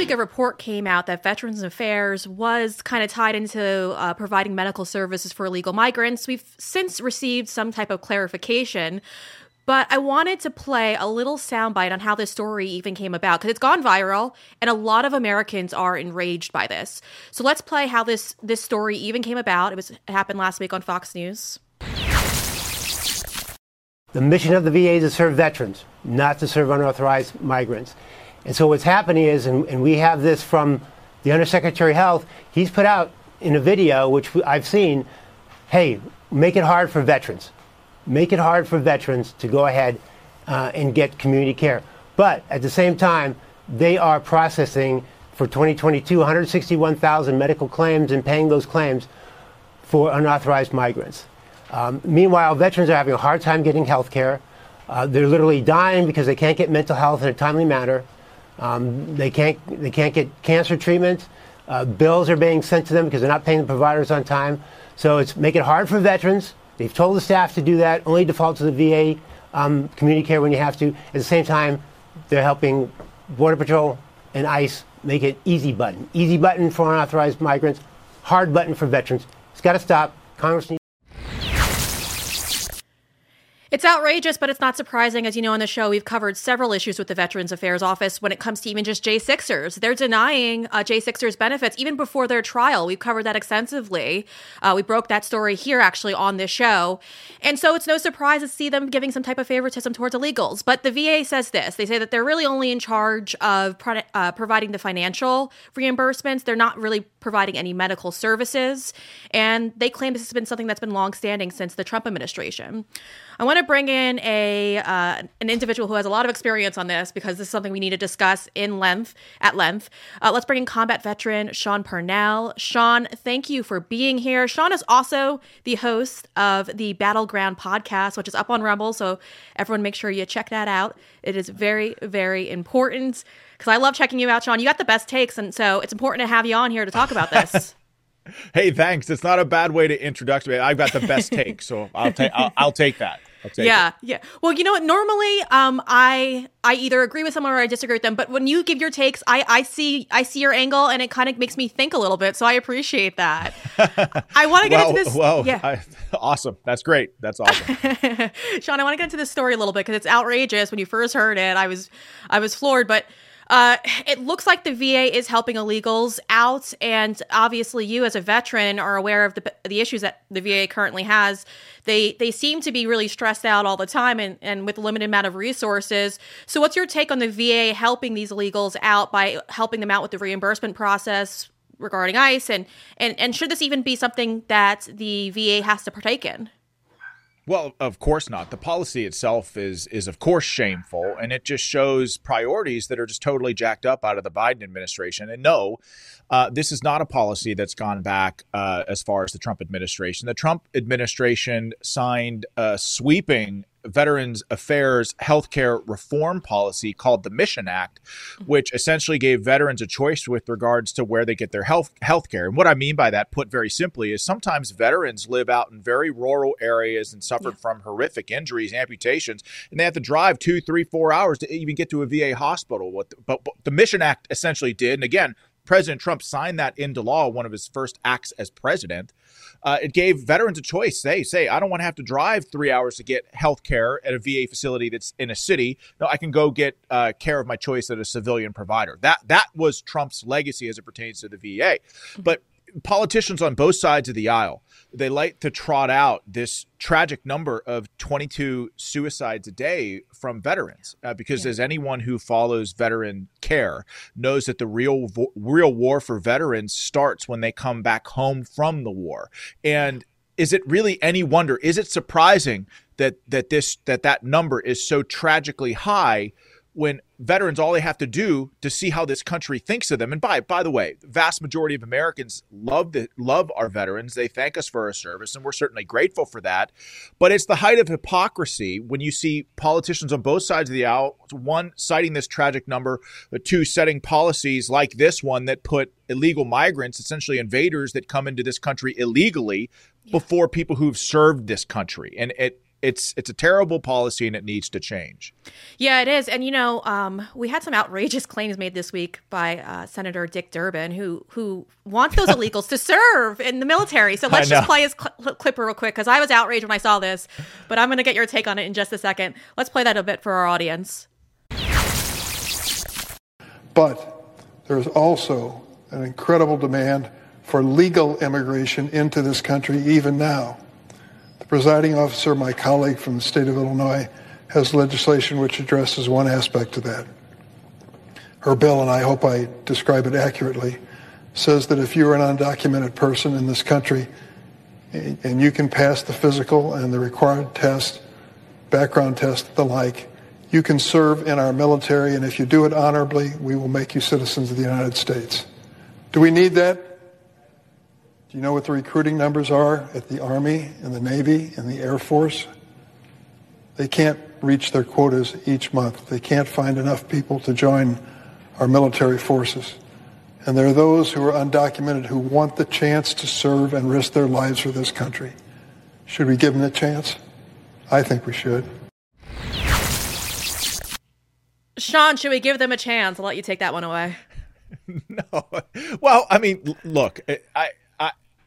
week, a report came out that Veterans Affairs was kind of tied into uh, providing medical services for illegal migrants. We've since received some type of clarification, but I wanted to play a little soundbite on how this story even came about because it's gone viral, and a lot of Americans are enraged by this. So let's play how this this story even came about. It was it happened last week on Fox News. The mission of the VA is to serve veterans, not to serve unauthorized migrants. And so what's happening is, and, and we have this from the Undersecretary of Health, he's put out in a video, which I've seen, hey, make it hard for veterans. Make it hard for veterans to go ahead uh, and get community care. But at the same time, they are processing for 2022 161,000 medical claims and paying those claims for unauthorized migrants. Um, meanwhile, veterans are having a hard time getting health care. Uh, they're literally dying because they can't get mental health in a timely manner. Um, they can't they can't get cancer treatment. Uh, bills are being sent to them because they're not paying the providers on time. So it's making it hard for veterans. They've told the staff to do that. Only default to the VA um, community care when you have to. At the same time, they're helping Border Patrol and ICE make it easy button. Easy button for unauthorized migrants, hard button for veterans. It's got to stop. Congress needs. It's outrageous, but it's not surprising. As you know on the show, we've covered several issues with the Veterans Affairs Office when it comes to even just J6ers. They're denying uh, J6ers benefits even before their trial. We've covered that extensively. Uh, we broke that story here actually on this show. And so it's no surprise to see them giving some type of favoritism towards illegals. But the VA says this they say that they're really only in charge of pro- uh, providing the financial reimbursements, they're not really providing any medical services. And they claim this has been something that's been longstanding since the Trump administration. I want to bring in a uh, an individual who has a lot of experience on this because this is something we need to discuss in length at length. Uh, let's bring in combat veteran Sean Parnell. Sean, thank you for being here. Sean is also the host of the Battleground podcast, which is up on Rumble. So everyone, make sure you check that out. It is very, very important because I love checking you out, Sean. You got the best takes, and so it's important to have you on here to talk about this. hey, thanks. It's not a bad way to introduce me. I've got the best take, so I'll take I'll, I'll take that yeah, it. yeah. Well, you know what? Normally, um, I I either agree with someone or I disagree with them. But when you give your takes, I I see I see your angle, and it kind of makes me think a little bit. So I appreciate that. I want to get into this. Well, yeah. I, awesome. That's great. That's awesome. Sean, I want to get into this story a little bit because it's outrageous. When you first heard it, I was I was floored, but. Uh, it looks like the VA is helping illegals out, and obviously, you as a veteran are aware of the the issues that the VA currently has. They they seem to be really stressed out all the time, and and with a limited amount of resources. So, what's your take on the VA helping these illegals out by helping them out with the reimbursement process regarding ICE, and and and should this even be something that the VA has to partake in? Well, of course not. The policy itself is is of course shameful, and it just shows priorities that are just totally jacked up out of the Biden administration. And no, uh, this is not a policy that's gone back uh, as far as the Trump administration. The Trump administration signed a sweeping Veterans Affairs healthcare reform policy called the Mission Act, which essentially gave veterans a choice with regards to where they get their health healthcare. And what I mean by that, put very simply, is sometimes veterans live out in very rural areas and suffered yeah. from horrific injuries, amputations, and they have to drive two, three, four hours to even get to a VA hospital. What the, but, but the Mission Act essentially did, and again, President Trump signed that into law, one of his first acts as president. Uh, it gave veterans a choice. Say, say, I don't want to have to drive three hours to get health care at a VA facility that's in a city. No, I can go get uh, care of my choice at a civilian provider. That that was Trump's legacy as it pertains to the VA. But politicians on both sides of the aisle they like to trot out this tragic number of 22 suicides a day from veterans uh, because yeah. as anyone who follows veteran care knows that the real real war for veterans starts when they come back home from the war and is it really any wonder is it surprising that that this that that number is so tragically high when veterans all they have to do to see how this country thinks of them and by by the way the vast majority of americans love the love our veterans. They thank us for our service and we're certainly grateful for that. But it's the height of hypocrisy when you see politicians on both sides of the aisle one citing this tragic number two setting policies like this one that put illegal migrants essentially invaders that come into this country illegally before people who've served this country. And it it's it's a terrible policy and it needs to change. Yeah, it is. And you know, um, we had some outrageous claims made this week by uh, Senator Dick Durbin, who who wants those illegals to serve in the military. So let's just play his cl- clip real quick because I was outraged when I saw this, but I'm going to get your take on it in just a second. Let's play that a bit for our audience. But there's also an incredible demand for legal immigration into this country even now. Presiding officer, my colleague from the state of Illinois, has legislation which addresses one aspect of that. Her bill, and I hope I describe it accurately, says that if you're an undocumented person in this country and you can pass the physical and the required test, background test, the like, you can serve in our military, and if you do it honorably, we will make you citizens of the United States. Do we need that? Do you know what the recruiting numbers are at the Army and the Navy and the Air Force? They can't reach their quotas each month. They can't find enough people to join our military forces. And there are those who are undocumented who want the chance to serve and risk their lives for this country. Should we give them the chance? I think we should. Sean, should we give them a chance? I'll let you take that one away. no. Well, I mean, look, I,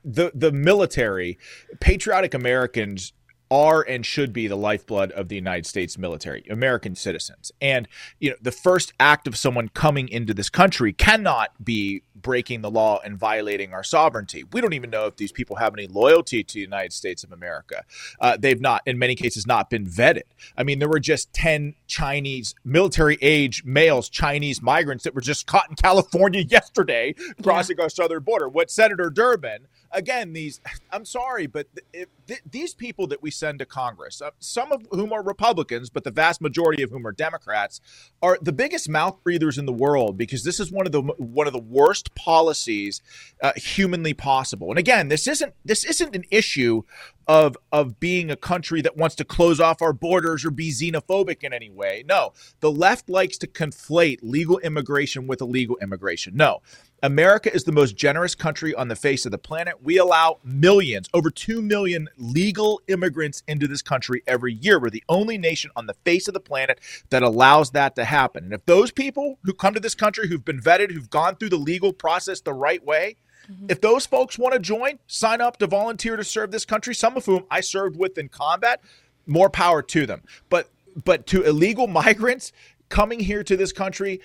the the military, patriotic Americans are and should be the lifeblood of the United States military, American citizens. And you know, the first act of someone coming into this country cannot be breaking the law and violating our sovereignty. We don't even know if these people have any loyalty to the United States of America. Uh, they've not, in many cases, not been vetted. I mean, there were just 10 Chinese military age males, Chinese migrants that were just caught in California yesterday crossing yeah. our southern border. What Senator Durbin again, these, I'm sorry, but th- these people that we send to Congress, uh, some of whom are Republicans, but the vast majority of whom are Democrats, are the biggest mouth breathers in the world because this is one of the one of the worst policies uh, humanly possible. And again, this isn't this isn't an issue of of being a country that wants to close off our borders or be xenophobic in any way. No, the left likes to conflate legal immigration with illegal immigration. No, America is the most generous country on the face of the planet. We allow millions, over 2 million legal immigrants into this country every year. We're the only nation on the face of the planet that allows that to happen. And if those people who come to this country who've been vetted, who've gone through the legal process the right way, mm-hmm. if those folks want to join, sign up to volunteer to serve this country, some of whom I served with in combat, more power to them. But but to illegal migrants coming here to this country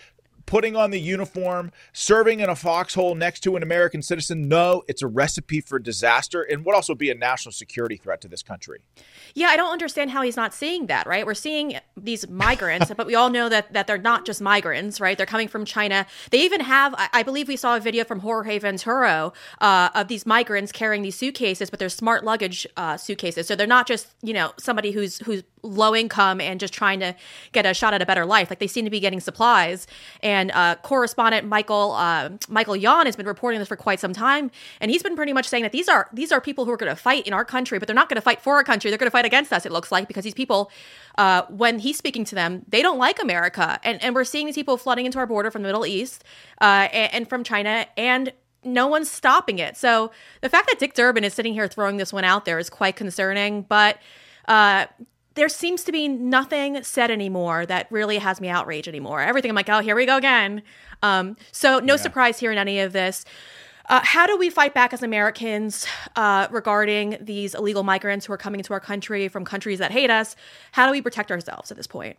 putting on the uniform, serving in a foxhole next to an American citizen. No, it's a recipe for disaster and would also be a national security threat to this country. Yeah, I don't understand how he's not seeing that, right? We're seeing these migrants, but we all know that that they're not just migrants, right? They're coming from China. They even have, I, believe we saw a video from Jorge Ventura uh, of these migrants carrying these suitcases, but they're smart luggage uh, suitcases. So they're not just, you know, somebody who's who's low income and just trying to get a shot at a better life. Like they seem to be getting supplies. And uh, correspondent Michael uh, Michael Yon has been reporting this for quite some time, and he's been pretty much saying that these are these are people who are going to fight in our country, but they're not going to fight for our country. They're going to fight against us. It looks like because these people. Uh, when he's speaking to them, they don't like America, and and we're seeing these people flooding into our border from the Middle East uh, and, and from China, and no one's stopping it. So the fact that Dick Durbin is sitting here throwing this one out there is quite concerning. But uh, there seems to be nothing said anymore that really has me outraged anymore. Everything I'm like, oh, here we go again. Um, so no yeah. surprise here in any of this. Uh, how do we fight back as Americans uh, regarding these illegal migrants who are coming into our country from countries that hate us? How do we protect ourselves at this point?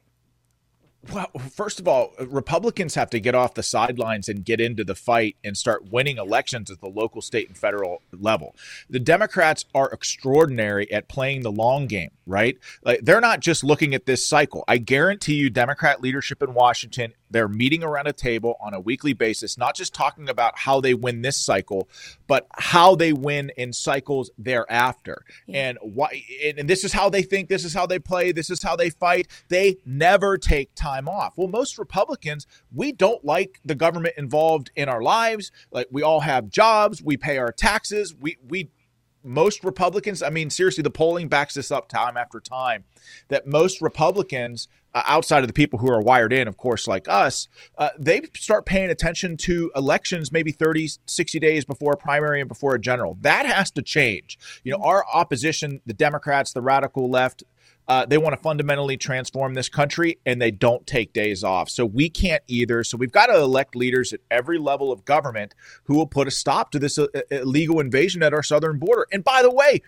Well, first of all, Republicans have to get off the sidelines and get into the fight and start winning elections at the local, state, and federal level. The Democrats are extraordinary at playing the long game, right? Like they're not just looking at this cycle. I guarantee you, Democrat leadership in Washington they're meeting around a table on a weekly basis, not just talking about how they win this cycle, but how they win in cycles thereafter. Yeah. And why and this is how they think, this is how they play, this is how they fight. They never take time off. Well, most Republicans, we don't like the government involved in our lives. Like we all have jobs, we pay our taxes, we we most Republicans, I mean, seriously, the polling backs this up time after time that most Republicans, uh, outside of the people who are wired in, of course, like us, uh, they start paying attention to elections maybe 30, 60 days before a primary and before a general. That has to change. You know, our opposition, the Democrats, the radical left, Uh, they want to fundamentally transform this country, and they don't take days off. So we can't either. So we've got to elect leaders at every level of government who will put a stop to this uh, illegal invasion at our southern border. And by the way,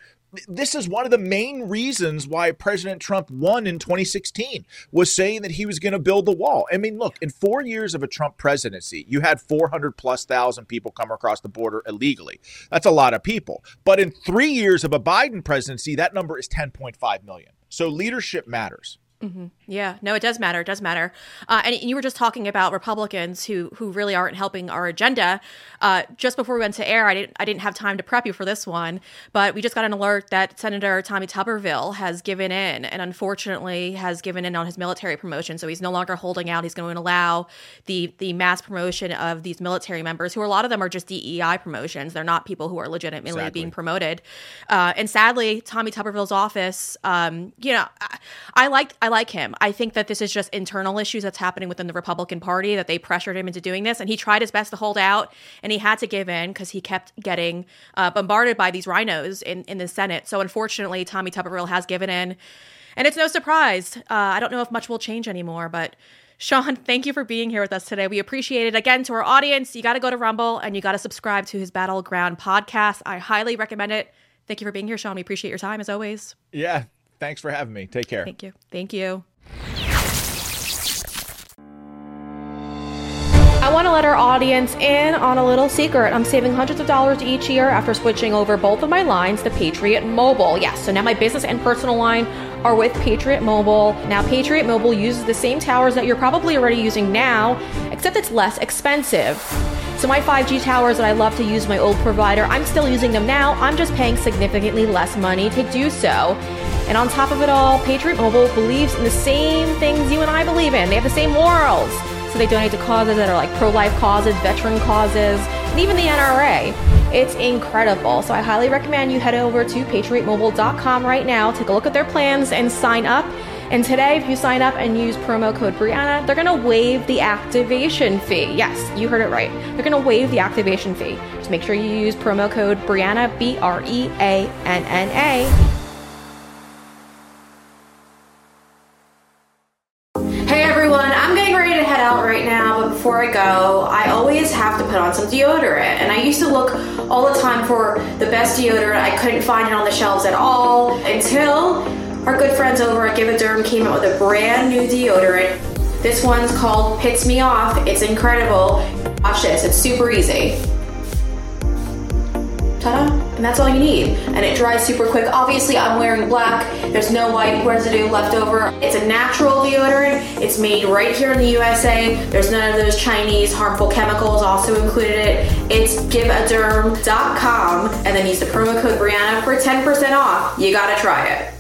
this is one of the main reasons why President Trump won in 2016 was saying that he was going to build the wall. I mean, look, in 4 years of a Trump presidency, you had 400 plus thousand people come across the border illegally. That's a lot of people. But in 3 years of a Biden presidency, that number is 10.5 million. So leadership matters. Mm-hmm. Yeah, no, it does matter. It does matter. Uh, and you were just talking about Republicans who who really aren't helping our agenda. Uh, just before we went to air, I didn't I didn't have time to prep you for this one, but we just got an alert that Senator Tommy Tuberville has given in, and unfortunately has given in on his military promotion. So he's no longer holding out. He's going to allow the the mass promotion of these military members, who a lot of them are just DEI promotions. They're not people who are legitimately exactly. being promoted. Uh, and sadly, Tommy Tuberville's office, um, you know, I, I like I like him. I think that this is just internal issues that's happening within the Republican Party that they pressured him into doing this, and he tried his best to hold out, and he had to give in because he kept getting uh, bombarded by these RINOs in in the Senate. So unfortunately, Tommy Tuberville has given in, and it's no surprise. Uh, I don't know if much will change anymore, but. Sean, thank you for being here with us today. We appreciate it. Again, to our audience, you got to go to Rumble and you got to subscribe to his Battleground podcast. I highly recommend it. Thank you for being here, Sean. We appreciate your time as always. Yeah, Thanks for having me. Take care. Thank you. Thank you. I want to let our audience in on a little secret. I'm saving hundreds of dollars each year after switching over both of my lines to Patriot Mobile. Yes, so now my business and personal line are with Patriot Mobile. Now, Patriot Mobile uses the same towers that you're probably already using now, except it's less expensive. So, my 5G towers that I love to use my old provider, I'm still using them now. I'm just paying significantly less money to do so. And on top of it all, Patriot Mobile believes in the same things you and I believe in. They have the same morals. So they donate to causes that are like pro life causes, veteran causes, and even the NRA. It's incredible. So I highly recommend you head over to patriotmobile.com right now, take a look at their plans, and sign up. And today, if you sign up and use promo code Breanna, they're to waive the activation fee. Yes, you heard it right. They're to waive the activation fee. Just make sure you use promo code Breanna, B R E A N N A I go, I always have to put on some deodorant. And I used to look all the time for the best deodorant. I couldn't find it on the shelves at all until our good friends over at Give a Derm came out with a brand new deodorant. This one's called Pits Me Off. It's incredible. Watch this, it's super easy. Ta-da! And that's all you need. And it dries super quick. Obviously, I'm wearing black. There's no white residue left over. It's a natural deodorant. It's made right here in the USA. There's none of those Chinese harmful chemicals also included it. It's giveaderm.com and then use the promo code Breanna for 10% off. You gotta try it.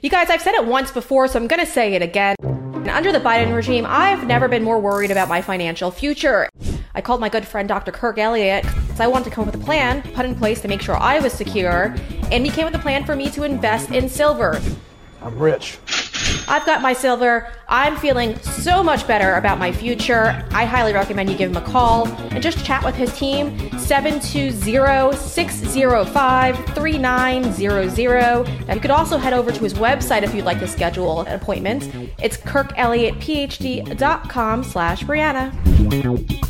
You guys, I've said it once before, so I'm gonna say it again. Under the Biden regime, I've never been more worried about my financial future. I called my good friend Dr. Kirk Elliott because I wanted to come up with a plan put in place to make sure I was secure, and he came with a plan for me to invest in silver. I'm rich. I've got my silver. I'm feeling so much better about my future. I highly recommend you give him a call and just chat with his team 720-605-3900. Now you could also head over to his website if you'd like to schedule an appointment. It's kirkelliottphd.com slash Breanna.